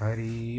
हरि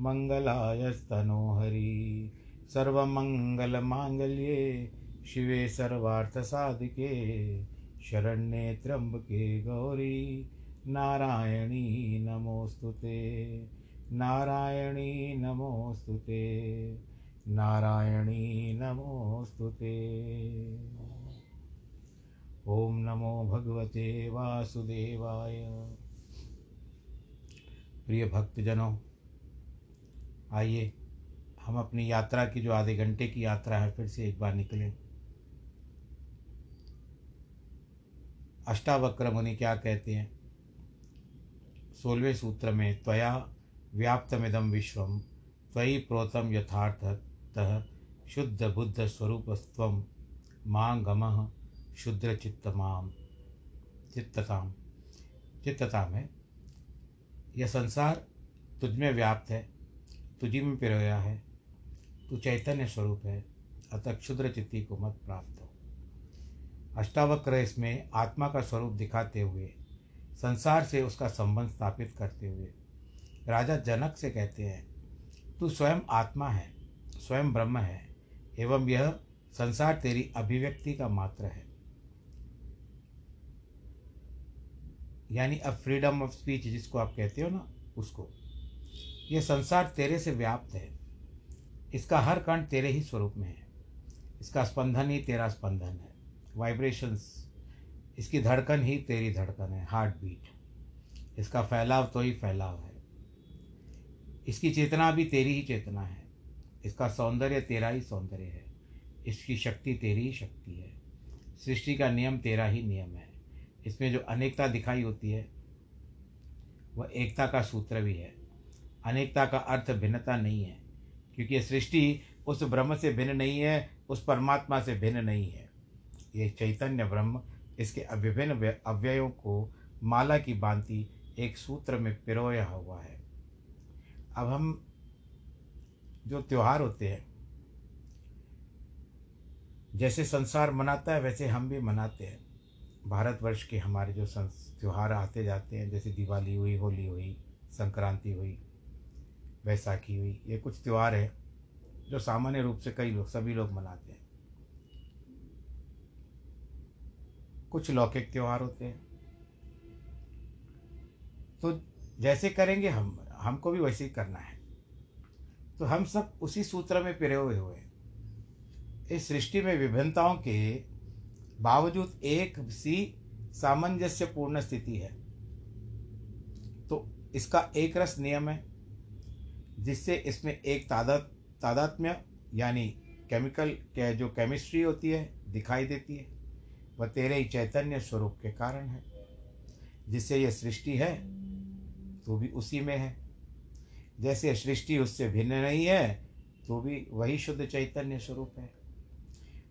मङ्गलायस्तनोहरि सर्वमङ्गलमाङ्गल्ये शिवे सर्वार्थसाधिके, शरण्ये त्र्यम्बके गौरी। नारायणी नमोऽस्तु ते। नारायणी नमोऽस्तु ते। नारायणी नमोऽस्तु ते। ॐ नमो भगवते वासुदेवाय। प्रिय आइए, हम अपनी यात्रा की जो आधे घंटे की यात्रा है, फिर से एक बार निकलें। अष्टावक्र मुनि क्या कहते हैं? सोलवें सूत्र में, त्वया व्याप्तमिदम विश्वम त्वयि प्रोतम यथार्थतः शुद्ध बुद्ध स्वरूपस्व माँ गम शुद्र चित्तमाम चित्तताम चित्तता में, यह संसार तुझ में व्याप्त है। तुझी में पिरोया है। तू चैतन्य स्वरूप है। अतः क्षुद्र चित्ती को मत प्राप्त हो। अष्टावक्र इसमें आत्मा का स्वरूप दिखाते हुए, संसार से उसका संबंध स्थापित करते हुए, राजा जनक से कहते हैं, तू स्वयं आत्मा है, स्वयं ब्रह्म है, एवं यह संसार तेरी अभिव्यक्ति का मात्र है। यानी अब फ्रीडम ऑफ़ स्पीच जिसको आप कहते हो ना, उसको। ये संसार तेरे से व्याप्त है। इसका हर कण तेरे ही स्वरूप में है। इसका स्पंदन ही तेरा स्पंदन है। वाइब्रेशंस इसकी धड़कन ही तेरी धड़कन है। हार्ट बीट इसका फैलाव तो ही फैलाव है। इसकी चेतना भी तेरी ही चेतना है। इसका सौंदर्य तेरा ही सौंदर्य है। इसकी शक्ति तेरी ही शक्ति है। सृष्टि का नियम तेरा ही नियम है। इसमें जो अनेकता दिखाई होती है, वह एकता का सूत्र भी है। अनेकता का अर्थ भिन्नता नहीं है, क्योंकि सृष्टि उस ब्रह्म से भिन्न नहीं है, उस परमात्मा से भिन्न नहीं है। ये चैतन्य ब्रह्म, इसके अभिभिन्न अव्ययों को माला की भांति एक सूत्र में पिरोया हुआ है। अब हम जो त्यौहार होते हैं, जैसे संसार मनाता है, वैसे हम भी मनाते हैं। भारतवर्ष के हमारे जो त्यौहार आते जाते हैं, जैसे दिवाली हुई, होली हुई, संक्रांति हुई वैसाखी हुई, ये कुछ त्यौहार है जो सामान्य रूप से कई लोग, सभी लोग मनाते हैं। कुछ लौकिक त्यौहार होते हैं। तो जैसे करेंगे हम, हमको भी वैसे ही करना है। तो हम सब उसी सूत्र में पिरे हुए हुए हैं। इस सृष्टि में विभिन्नताओं के बावजूद एक सी सामंजस्य पूर्ण स्थिति है। तो इसका एक रस नियम है। जिससे इसमें एक तादात, तादात्म्य यानी केमिकल के जो केमिस्ट्री होती है, दिखाई देती है। वह तेरे ही चैतन्य स्वरूप के कारण है। जिससे यह सृष्टि है तो भी उसी में है। जैसे सृष्टि उससे भिन्न नहीं है तो भी वही शुद्ध चैतन्य स्वरूप है।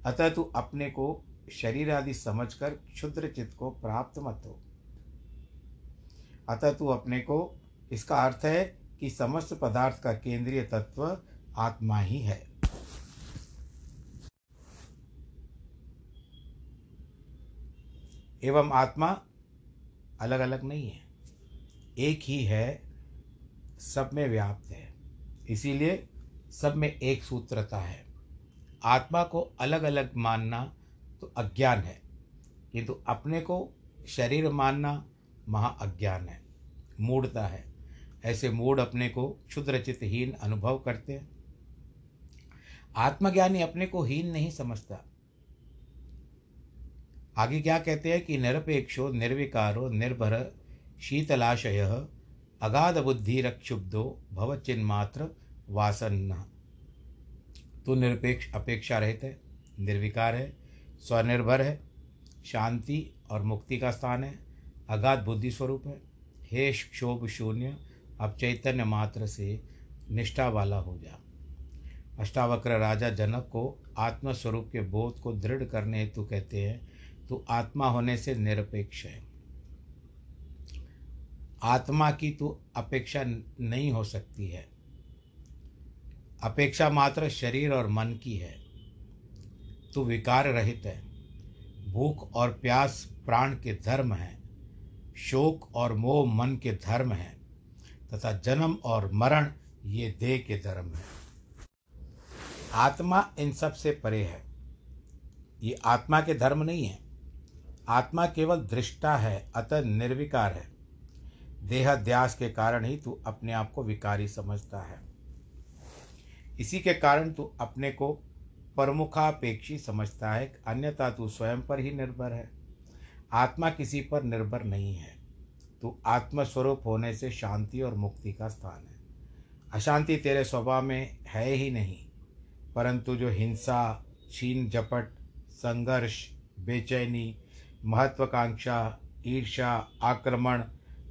अतः तू अपने को शरीर आदि समझकर क्षुद्र चित्त को प्राप्त मत हो। अतः तू अपने को, इसका अर्थ है कि समस्त पदार्थ का केंद्रीय तत्व आत्मा ही है। एवं आत्मा अलग अलग नहीं है। एक ही है, सब में व्याप्त है। इसीलिए सब में एक सूत्रता है। आत्मा को अलग अलग मानना तो अज्ञान है, किंतु अपने को शरीर मानना महाअज्ञान है, मूढ़ता है। ऐसे मूड अपने को क्षुद्रचितहीन अनुभव करते हैं। आत्मज्ञानी अपने को हीन नहीं समझता। आगे क्या कहते हैं कि निरपेक्षो, निर्विकारो, निर्भर, शीतलाशय, अगाध बुद्धि बुद्धिरक्षुब्धो भवचिन्मात्र वासन्न। तो निरपेक्ष, अपेक्षा रहित है, निर्विकार है, स्वनिर्भर है, शांति और मुक्ति का स्थान है, अगाध बुद्धि स्वरूप है हे क्षोभ शून्य अब चैतन्य मात्र से निष्ठा वाला हो जा। अष्टावक्र राजा जनक को आत्मस्वरूप के बोध को दृढ़ करने हेतु कहते हैं तो आत्मा होने से निरपेक्ष है। आत्मा की तो अपेक्षा नहीं हो सकती है। अपेक्षा मात्र शरीर और मन की है। तू विकार रहित है। भूख और प्यास प्राण के धर्म है। शोक और मोह मन के धर्म है। तथा जन्म और मरण ये देह के धर्म है। आत्मा इन सबसे परे है। ये आत्मा के धर्म नहीं है। आत्मा केवल दृष्टा है, अतः निर्विकार है। देहाध्यास के कारण ही तू अपने आप को विकारी समझता है। इसी के कारण तू अपने को प्रमुखापेक्षी समझता है, अन्यथा तू स्वयं पर ही निर्भर है। आत्मा किसी पर निर्भर नहीं है। तू आत्मस्वरूप होने से शांति और मुक्ति का स्थान है। अशांति तेरे स्वभाव में है ही नहीं, परंतु जो हिंसा, छीन, झपट, संघर्ष, बेचैनी, महत्वाकांक्षा ईर्षा आक्रमण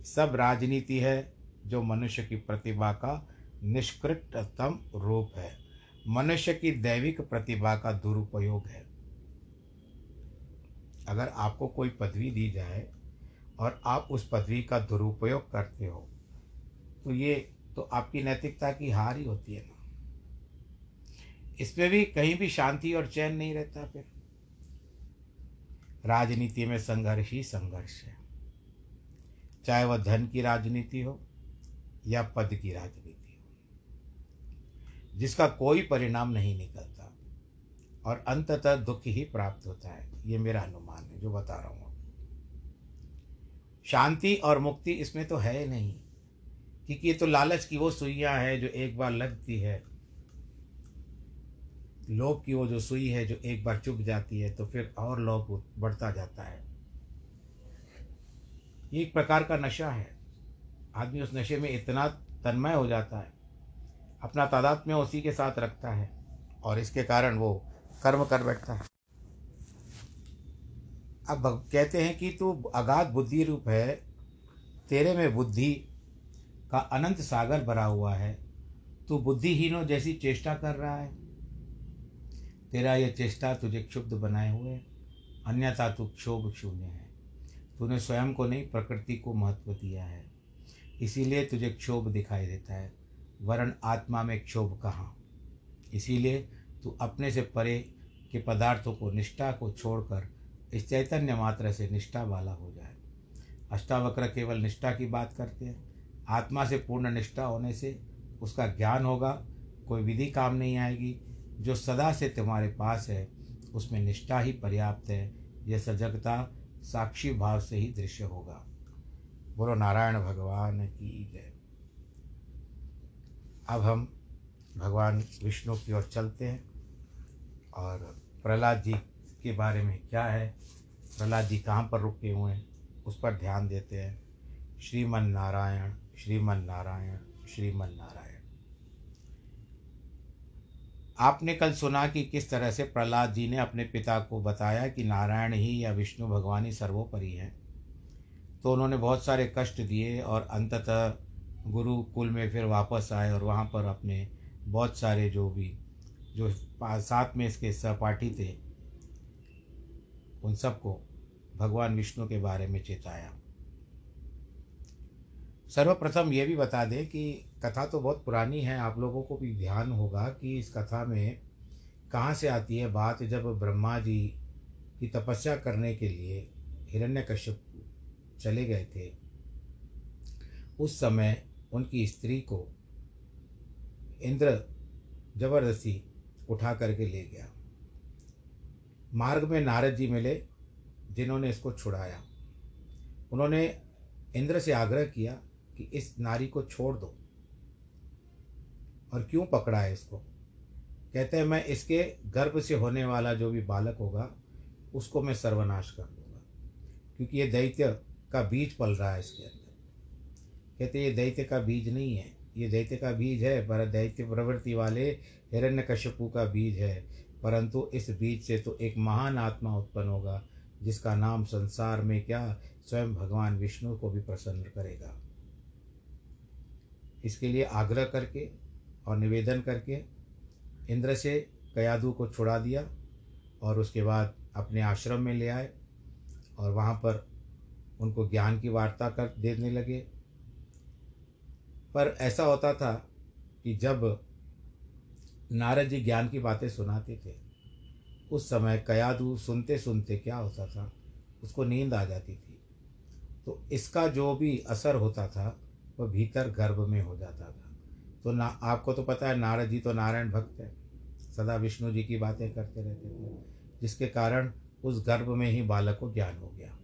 सब राजनीति है, जो मनुष्य की प्रतिभा का निष्कृतम रूप है। मनुष्य की दैविक प्रतिभा का दुरुपयोग है। अगर आपको कोई पदवी दी जाए और आप उस पदवी का दुरुपयोग करते हो। तो ये तो आपकी नैतिकता की हार ही होती है ना। इसमें भी कहीं भी शांति और चैन नहीं रहता फिर। राजनीति में संघर्ष ही संघर्ष है। चाहे वह धन की राजनीति हो या पद की राजनीति हो। जिसका कोई परिणाम नहीं निकलता और अंततः दुख ही प्राप्त होता है। ये मेरा अनुमान है, जो बता रहा हूँ। शांति और मुक्ति इसमें तो है नहीं। क्योंकि ये तो लालच की वो सुइयाँ है जो एक बार लगती है। लोभ की वो जो सुई है जो एक बार चुभ जाती है तो फिर और लोभ बढ़ता जाता है। ये एक प्रकार का नशा है। आदमी उस नशे में इतना तन्मय हो जाता है, अपना तादाद में उसी के साथ रखता है और इसके कारण वो कर्म कर बैठता है। अब कहते हैं कि तू अगाध बुद्धि रूप है, तेरे में बुद्धि का अनंत सागर भरा हुआ है। तू बुद्धिहीनों जैसी चेष्टा कर रहा है। तेरा यह चेष्टा तुझे क्षुब्ध बनाए हुए अन्यथा तू क्षोभ शून्य है। तूने स्वयं को नहीं, प्रकृति को महत्व दिया है। इसीलिए तुझे क्षोभ दिखाई देता है। वरण आत्मा में क्षोभ कहाँ? इसीलिए तू अपने से परे के पदार्थों को, निष्ठा को छोड़कर इस चैतन्य मात्र से निष्ठा वाला हो जाए। अष्टावक्र केवल निष्ठा की बात करते हैं। आत्मा से पूर्ण निष्ठा होने से उसका ज्ञान होगा, कोई विधि काम नहीं आएगी। जो सदा से तुम्हारे पास है, उसमें निष्ठा ही पर्याप्त है। यह सजगता साक्षी भाव से ही दृश्य होगा। बोलो, नारायण भगवान की जय। अब हम भगवान विष्णु की ओर चलते हैं और प्रहलाद जी के बारे में क्या है? प्रहलाद जी कहाँ पर रुके हुए हैं? उस पर ध्यान देते हैं। श्रीमन नारायण श्रीमन नारायण श्रीमन नारायण। आपने कल सुना कि किस तरह से प्रहलाद जी ने अपने पिता को बताया कि नारायण ही या विष्णु भगवान ही सर्वोपरि हैं। तो उन्होंने बहुत सारे कष्ट दिए और अंततः गुरुकुल में फिर वापस आए और वहाँ पर अपने बहुत सारे जो भी, जो साथ में इसके सहपाठी थे उन सबको भगवान विष्णु के बारे में चेताया। सर्वप्रथम ये भी बता दें कि कथा तो बहुत पुरानी है, आप लोगों को भी ध्यान होगा कि इस कथा में कहाँ से आती है बात जब ब्रह्मा जी की तपस्या करने के लिए हिरण्यकश्यप चले गए थे। उस समय उनकी स्त्री को इंद्र ज़बरदस्ती उठा करके ले गया। मार्ग में नारद जी मिले, जिन्होंने इसको छुड़ाया। उन्होंने इंद्र से आग्रह किया कि इस नारी को छोड़ दो। और क्यों पकड़ा है इसको? कहते हैं, मैं इसके गर्भ से होने वाला जो भी बालक होगा, उसको मैं सर्वनाश कर दूँगा। क्योंकि ये दैत्य का बीज पल रहा है इसके अंदर। कहते ये दैत्य का बीज नहीं है। ये दैत्य का बीज है, पर दैत्य प्रवृत्ति वाले हिरण्यकश्यपु का बीज है। परंतु इस बीज से तो एक महान आत्मा उत्पन्न होगा, जिसका नाम संसार में क्या स्वयं भगवान विष्णु को भी प्रसन्न करेगा। इसके लिए आग्रह करके और निवेदन करके इंद्र से कयादू को छुड़ा दिया और उसके बाद अपने आश्रम में ले आए और वहाँ पर उनको ज्ञान की वार्ता कर देने लगे। पर ऐसा होता था कि जब नारद जी ज्ञान की बातें सुनाते थे। उस समय कयादू सुनते सुनते क्या होता था? उसको नींद आ जाती थी। तो इसका जो भी असर होता था, वह भीतर गर्भ में हो जाता था। तो ना, आपको तो पता है नारद जी तो नारायण भक्त है। सदा विष्णु जी की बातें करते रहते थे, जिसके कारण उस गर्भ में ही बालक को ज्ञान हो गया।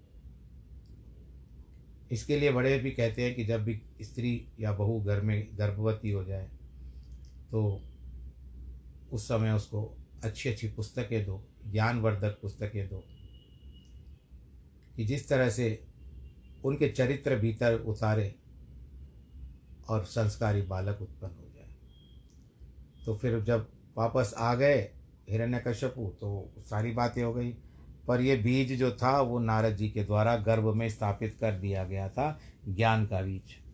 इसके लिए बड़े भी कहते हैं कि जब भी स्त्री या बहू घर में गर्भवती हो जाए तो उस समय उसको अच्छी अच्छी पुस्तकें दो, ज्ञानवर्धक पुस्तकें दो। कि जिस तरह से उनके चरित्र भीतर उतारे और संस्कारी बालक उत्पन्न हो जाए। तो फिर जब वापस आ गए हिरण्य हिरण्यकश्यपु तो सारी बातें हो गई। पर ये बीज जो था, वो नारद जी के द्वारा गर्भ में स्थापित कर दिया गया था, ज्ञान का बीज।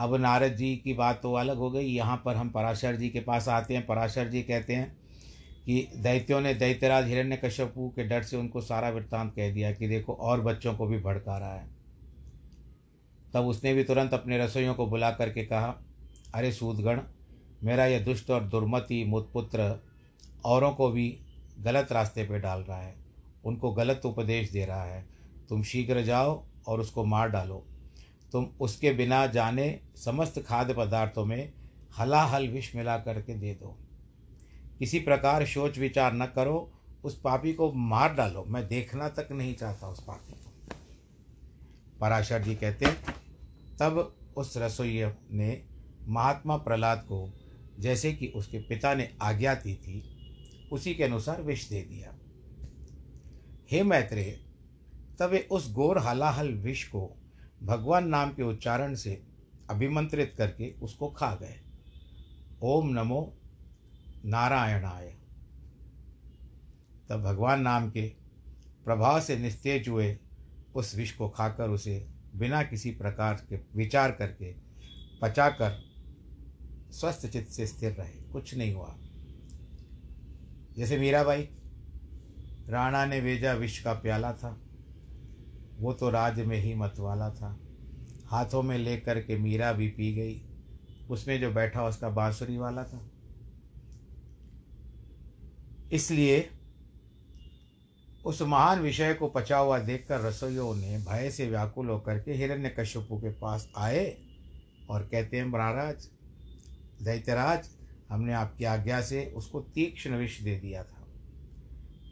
अब नारद जी की बात तो अलग हो गई। यहाँ पर हम पराशर जी के पास आते हैं। पराशर जी कहते हैं कि दैत्यों ने दैत्यराज हिरण्य हिरण्यकश्यपु के डर से उनको सारा वृत्तांत कह दिया कि देखो, और बच्चों को भी भड़का रहा है। तब उसने भी तुरंत अपने रसोइयों को बुला करके कहा, अरे सूदगण मेरा यह दुष्ट और दुर्मति मुतपुत्र औरों को भी गलत रास्ते पर डाल रहा है। उनको गलत उपदेश दे रहा है। तुम शीघ्र जाओ और उसको मार डालो। तुम उसके बिना जाने समस्त खाद्य पदार्थों में हलाहल विष मिला करके दे दो। किसी प्रकार सोच विचार न करो, उस पापी को मार डालो। मैं देखना तक नहीं चाहता उस पापी को। पराशर जी कहते तब उस रसोई ने महात्मा प्रहलाद को, जैसे कि उसके पिता ने आज्ञा दी थी, उसी के अनुसार विष दे दिया। हे मैत्रेय, तब वे उस गोर हलाहल विष को भगवान नाम के उच्चारण से अभिमंत्रित करके उसको खा गए। ओम नमो नारायणाय। तब भगवान नाम के प्रभाव से निस्तेज हुए, उस विष को खाकर उसे बिना किसी प्रकार के विचार करके पचाकर स्वस्थ चित्त से स्थिर रहे। कुछ नहीं हुआ। जैसे मीराबाई, राणा ने भेजा विष का प्याला था। वो तो राज में ही मत वाला था। हाथों में लेकर के मीरा भी पी गई। उसमें जो बैठा उसका बांसुरी वाला था। इसलिए उस महान विषय को पचा हुआ देखकर रसोइयों ने भय से व्याकुल होकर के हिरण्य कश्यपु के पास आए और कहते हैं, महाराज, दैत्यराज, हमने आपकी आज्ञा से उसको तीक्ष्ण विष दे दिया था।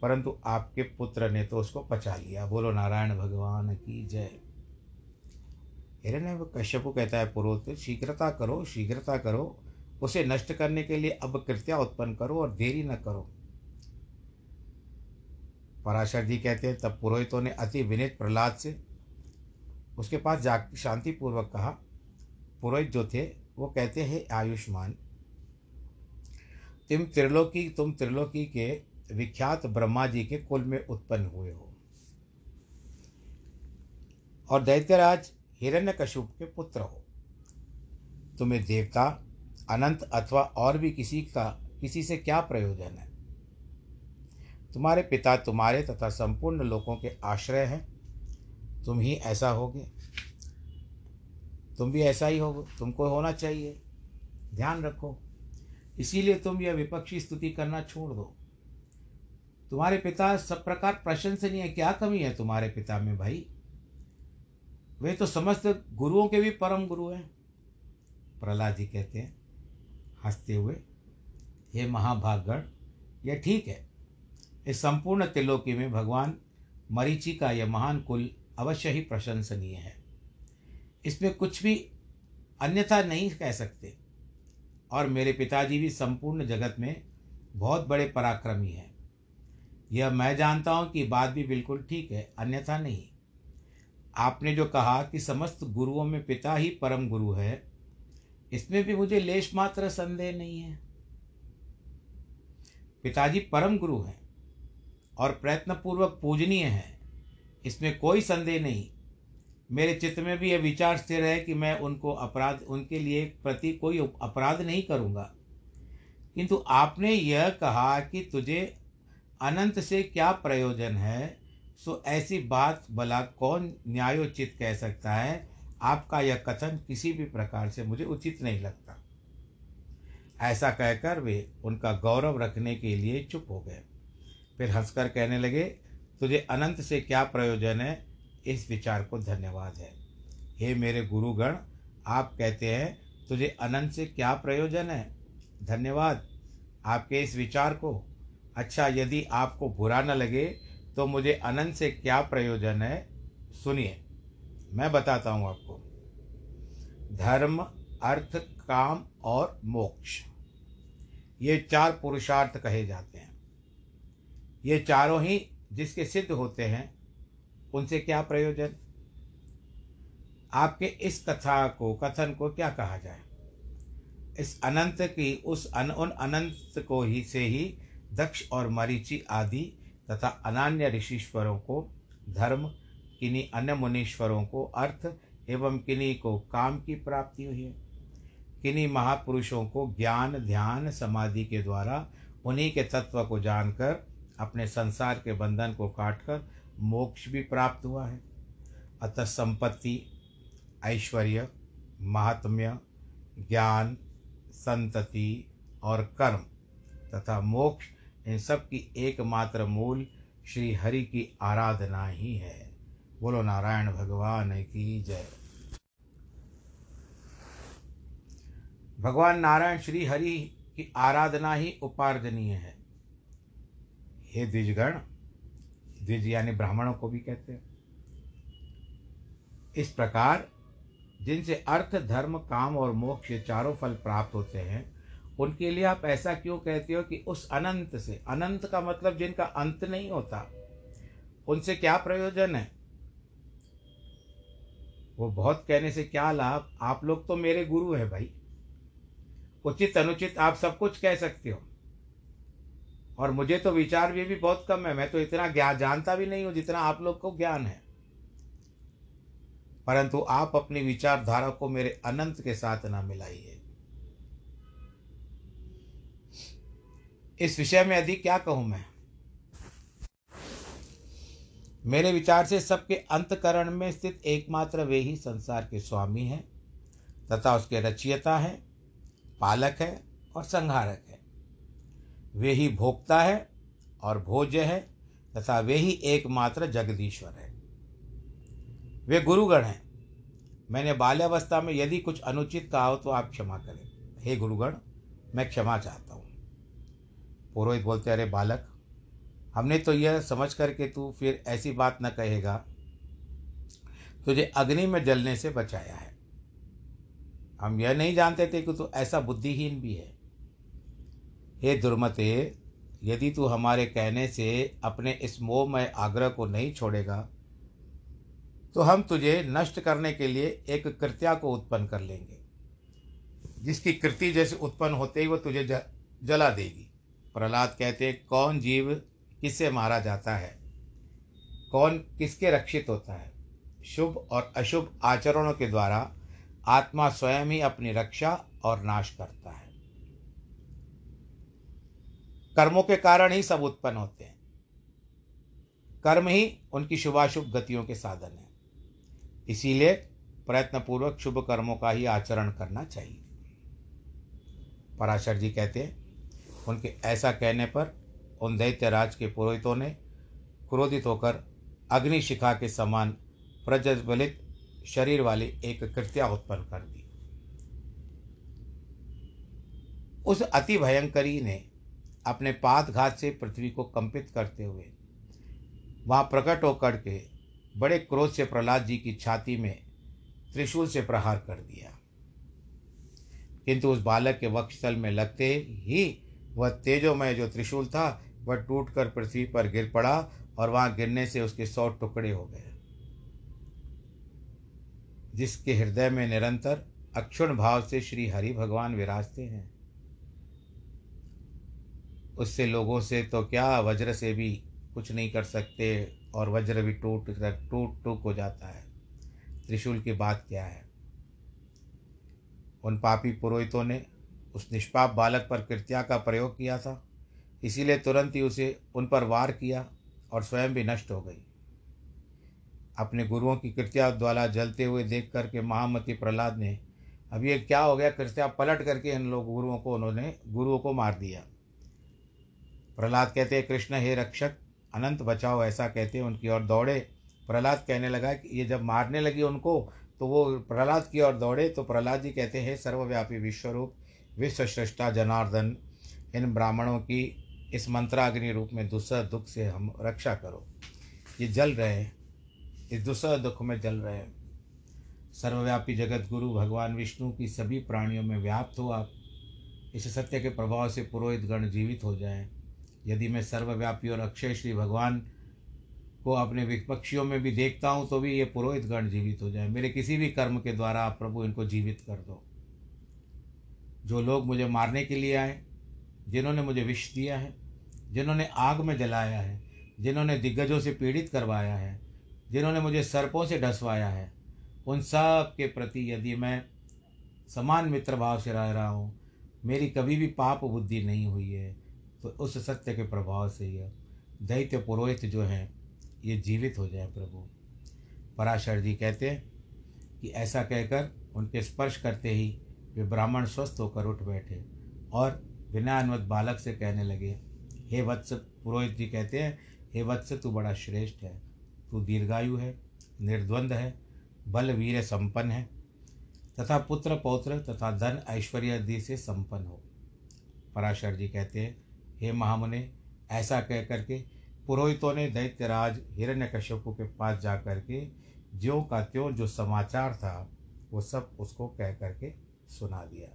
परंतु आपके पुत्र ने तो उसको पचा लिया। बोलो, नारायण भगवान की जय। हिरण्य कश्यप कहता है, पुरोहित, शीघ्रता करो शीघ्रता करो। उसे नष्ट करने के लिए अब कृत्या उत्पन्न करो और देरी न करो। पराशर जी कहते हैं, तब पुरोहितों ने अति विनित प्रहलाद से उसके पास जा शांतिपूर्वक कहा, पुरोहित जो थे, वो कहते हैं, आयुष्मान। तुम त्रिलोकी तुम त्रिलोकी के विख्यात ब्रह्मा जी के कुल में उत्पन्न हुए हो। और दैत्यराज हिरण्य हिरण्यकश्यप के पुत्र हो। तुम्हें देवता, अनंत अथवा और भी किसी का, किसी से क्या प्रयोजन है? तुम्हारे पिता तुम्हारे तथा संपूर्ण लोगों के आश्रय हैं। तुम ही ऐसा होगे। तुम भी ऐसा ही होगे। तुमको होना चाहिए। ध्यान रखो। इसीलिए तुम यह विपक्षी स्तुति करना छोड़ दो। तुम्हारे पिता सब प्रकार प्रशंसनीय, क्या कमी है तुम्हारे पिता में भाई? वे तो समस्त गुरुओं के भी परम गुरु हैं, प्रहलाद जी कहते हैं, हँसते हुए। हे महाभागगण यह ठीक है, इस संपूर्ण त्रिलोकी में भगवान मरीचि का यह महान कुल अवश्य ही प्रशंसनीय है। इसमें कुछ भी अन्यथा नहीं कह सकते, और मेरे पिताजी भी संपूर्ण जगत में बहुत बड़े पराक्रमी हैं। यह मैं जानता हूँ कि बात भी बिल्कुल ठीक है, अन्यथा नहीं। आपने जो कहा कि समस्त गुरुओं में पिता ही परम गुरु है, इसमें भी मुझे लेश मात्र संदेह नहीं है। पिताजी परम गुरु हैं और प्रयत्नपूर्वक पूजनीय हैं, इसमें कोई संदेह नहीं। मेरे चित्त में भी यह विचार स्थिर है कि मैं उनको अपराध, उनके लिए प्रति कोई अपराध नहीं करूँगा। किंतु आपने यह कहा कि तुझे अनंत से क्या प्रयोजन है? सो ऐसी बात भला कौन न्यायोचित कह सकता है? आपका यह कथन किसी भी प्रकार से मुझे उचित नहीं लगता। ऐसा कहकर वे उनका गौरव रखने के लिए चुप हो गए। फिर हंसकर कहने लगे, तुझे अनंत से क्या प्रयोजन है? इस विचार को धन्यवाद है। हे मेरे गुरुगण, आप कहते हैं, तुझे अनंत से क्या प्रयोजन है? धन्यवाद। आपके इस विचार को अच्छा यदि आपको बुरा न लगे तो मुझे अनंत से क्या प्रयोजन है? सुनिए, मैं बताता हूँ आपको। धर्म, अर्थ, काम और मोक्ष। ये चार पुरुषार्थ कहे जाते हैं। ये चारों ही जिसके सिद्ध होते हैं, उनसे क्या प्रयोजन? आपके इस कथा को, कथन को क्या कहा जाए? इस अनंत की, उस अन, उन अनंत को ही से ही दक्ष और मरीचि आदि तथा अनान्य ऋषिश्वरों को धर्म, किन्हीं अन्य मुनीश्वरों को अर्थ एवं किन्हीं को काम की प्राप्ति हुई है। किन्हीं महापुरुषों को ज्ञान, ध्यान, समाधि के द्वारा उन्हीं के तत्व को जानकर अपने संसार के बंधन को काटकर मोक्ष भी प्राप्त हुआ है। अतः संपत्ति, ऐश्वर्य, महात्म्य, ज्ञान, संतति और कर्म तथा मोक्ष इन सब की एकमात्र मूल श्री हरि की आराधना ही है। बोलो, नारायण भगवान की जय। भगवान नारायण श्री हरि की आराधना ही उपार्जनीय है। हे द्विजगण, द्विज यानी ब्राह्मणों को भी कहते हैं। इस प्रकार जिनसे अर्थ, धर्म, काम और मोक्ष चारों फल प्राप्त होते हैं उनके लिए आप ऐसा क्यों कहते हो कि उस अनंत से? अनंत का मतलब जिनका अंत नहीं होता उनसे क्या प्रयोजन है? वो बहुत कहने से क्या लाभ? आप लोग तो मेरे गुरु हैं भाई। उचित अनुचित आप सब कुछ कह सकते हो। और मुझे तो विचार भी, भी बहुत कम है। मैं तो इतना ज्ञान जानता भी नहीं हूँ जितना आप लोग को ज्ञान है। परंतु आप अपनी विचारधारा को मेरे अनंत के साथ ना मिलाइए। इस विषय में अधिक क्या कहूँ मैं? मेरे विचार से सबके अंतकरण में स्थित एकमात्र वे ही संसार के स्वामी हैं, तथा उसके रचयिता है, पालक है और संहारक है। वे ही भोक्ता है और भोज्य है, तथा वे ही एकमात्र जगदीश्वर है। वे गुरुगण हैं। मैंने बाल्यावस्था में यदि कुछ अनुचित कहा हो तो आप क्षमा करें। हे गुरुगण, मैं क्षमा चाहता हूँ। पुरोहित बोलते, अरे बालक, हमने तो यह समझ करके तू फिर ऐसी बात न कहेगा तुझे अग्नि में जलने से बचाया है। हम यह नहीं जानते थे कि तू ऐसा बुद्धिहीन भी है। हे दुर्मते, यदि तू हमारे कहने से अपने इस मोहमय आग्रह को नहीं छोड़ेगा तो हम तुझे नष्ट करने के लिए एक कृत्या को उत्पन्न कर लेंगे। जिसकी कृति जैसे उत्पन्न होते ही वो तुझे जला देगी। प्रहलाद कहते हैं, कौन जीव किससे मारा जाता है? कौन किसके रक्षित होता है? शुभ और अशुभ आचरणों के द्वारा आत्मा स्वयं ही अपनी रक्षा और नाश करता है। कर्मों के कारण ही सब उत्पन्न होते हैं। कर्म ही उनकी शुभाशुभ गतियों के साधन है। इसीलिए प्रयत्नपूर्वक शुभ कर्मों का ही आचरण करना चाहिए। पराशर जी कहते हैं उनके ऐसा कहने पर उन दैत्यराज के पुरोहितों ने क्रोधित होकर अग्निशिखा के समान प्रज्वलित शरीर वाली एक कृत्या उत्पन्न कर दी। उस अति भयंकरी ने अपने पातघात से पृथ्वी को कंपित करते हुए वहाँ प्रकट होकर के बड़े क्रोध से प्रहलाद जी की छाती में त्रिशूल से प्रहार कर दिया। किंतु उस बालक के वक्षस्थल में लगते ही वह तेजोमय जो त्रिशूल था, वह टूटकर पृथ्वी पर गिर पड़ा और वहाँ गिरने से उसके सौ टुकड़े हो गए। जिसके हृदय में निरंतर अक्षुण भाव से श्री हरि भगवान विराजते हैं। उससे लोगों से तो क्या वज्र से भी कुछ नहीं कर सकते और वज्र भी टूट टूट टूक हो जाता है। त्रिशूल की बात क्या है? उन पापी पुरोहितों ने उस निष्पाप बालक पर कृत्या का प्रयोग किया था। इसीलिए तुरंत ही उसे उन पर वार किया और स्वयं भी नष्ट हो गई। अपने गुरुओं की कृत्या द्वारा जलते हुए देख करके महामति प्रहलाद ने अब ये क्या हो गया? कृत्या पलट करके इन लोग गुरुओं को, उन्होंने गुरुओं को मार दिया। प्रहलाद कहते हैं, कृष्ण, हे रक्षक, अनंत बचाओ, ऐसा कहते हैं उनकी ओर दौड़े। प्रहलाद कहने लगा कि ये जब मारने लगी उनको तो वो प्रहलाद की ओर दौड़े तो प्रहलाद जी कहते हैं सर्वव्यापी विश्वरूप विश्व श्रेष्ठा जनार्दन, इन ब्राह्मणों की इस मंत्राग्नि रूप में दुस्सह दुख से हम रक्षा करो। ये जल रहे इस दुस्सह दुख में जल रहे सर्वव्यापी जगत गुरु भगवान विष्णु की सभी प्राणियों में व्याप्त हो आप। इस सत्य के प्रभाव से पुरोहित गण जीवित हो जाएँ। यदि मैं सर्वव्यापी और अक्षय श्री भगवान को अपने विपक्षियों में भी देखता हूँ तो भी ये पुरोहित गण जीवित हो जाए। मेरे किसी भी कर्म के द्वारा आप प्रभु इनको जीवित कर दो। जो लोग मुझे मारने के लिए आए, जिन्होंने मुझे विष दिया है, जिन्होंने आग में जलाया है, जिन्होंने दिग्गजों से पीड़ित करवाया है, जिन्होंने मुझे सर्पों से ढसवाया है, उन सब के प्रति यदि मैं समान मित्र भाव से रह रहा हूँ, मेरी कभी भी पाप बुद्धि नहीं हुई है तो उस सत्य के प्रभाव से यह दैत्य पुरोहित जो हैं, ये जीवित हो जाए प्रभु। पराशर जी कहते हैं कि ऐसा कहकर उनके स्पर्श करते ही वे ब्राह्मण स्वस्थ होकर उठ बैठे और विनयान्वत बालक से कहने लगे, हे वत्स, पुरोहित जी कहते हैं, हे वत्स, तू बड़ा श्रेष्ठ है। तू दीर्घायु है, निर्द्वंद है बल वीर संपन्न है, तथा पुत्र पौत्र तथा धन ऐश्वर्य आदि से संपन्न हो। पराशर जी कहते हैं, हे महामुने, ऐसा कह करके पुरोहितों ने दैत्यराज हिरण्यकश्यपु के पास जा करके ज्यों का त्यों जो समाचार था, वो सब उसको कह करके सुना दिया।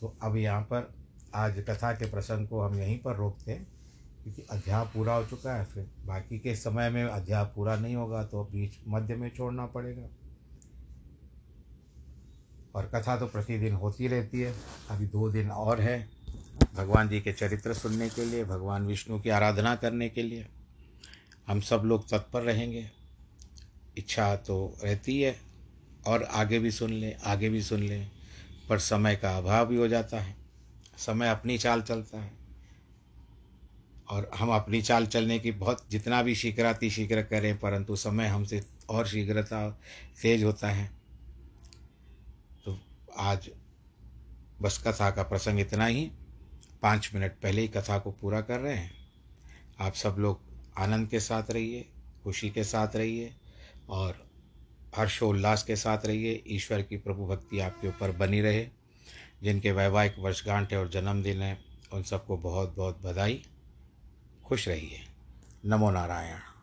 तो अब यहाँ पर आज कथा के प्रसंग को हम यहीं पर रोकते हैं, क्योंकि अध्याय पूरा हो चुका है, फिर बाकी के समय में अध्याय पूरा नहीं होगा तो बीच मध्य में छोड़ना पड़ेगा। और कथा तो प्रतिदिन होती रहती है, अभी दो दिन और है भगवान जी के चरित्र सुनने के लिए, भगवान विष्णु की आराधना करने के लिए। हम सब लोग तत्पर रहेंगे, इच्छा तो रहती है, और आगे भी सुन लें, आगे भी सुन लें। पर समय का अभाव भी हो जाता है। समय अपनी चाल चलता है। और हम अपनी चाल चलने की बहुत, जितना भी शीघ्राति शीघ्र करें, परंतु समय हमसे और शीघ्रता तेज होता है। तो आज बस कथा का प्रसंग इतना ही। पाँच मिनट पहले ही कथा को पूरा कर रहे हैं। आप सब लोग आनंद के साथ रहिए, खुशी के साथ रहिए और हर्षोल्लास के साथ रहिए। ईश्वर की प्रभु भक्ति आपके ऊपर बनी रहे। जिनके वैवाहिक वर्षगांठ है और जन्मदिन है, उन सबको बहुत बहुत बधाई। खुश रहिए। नमो नारायण।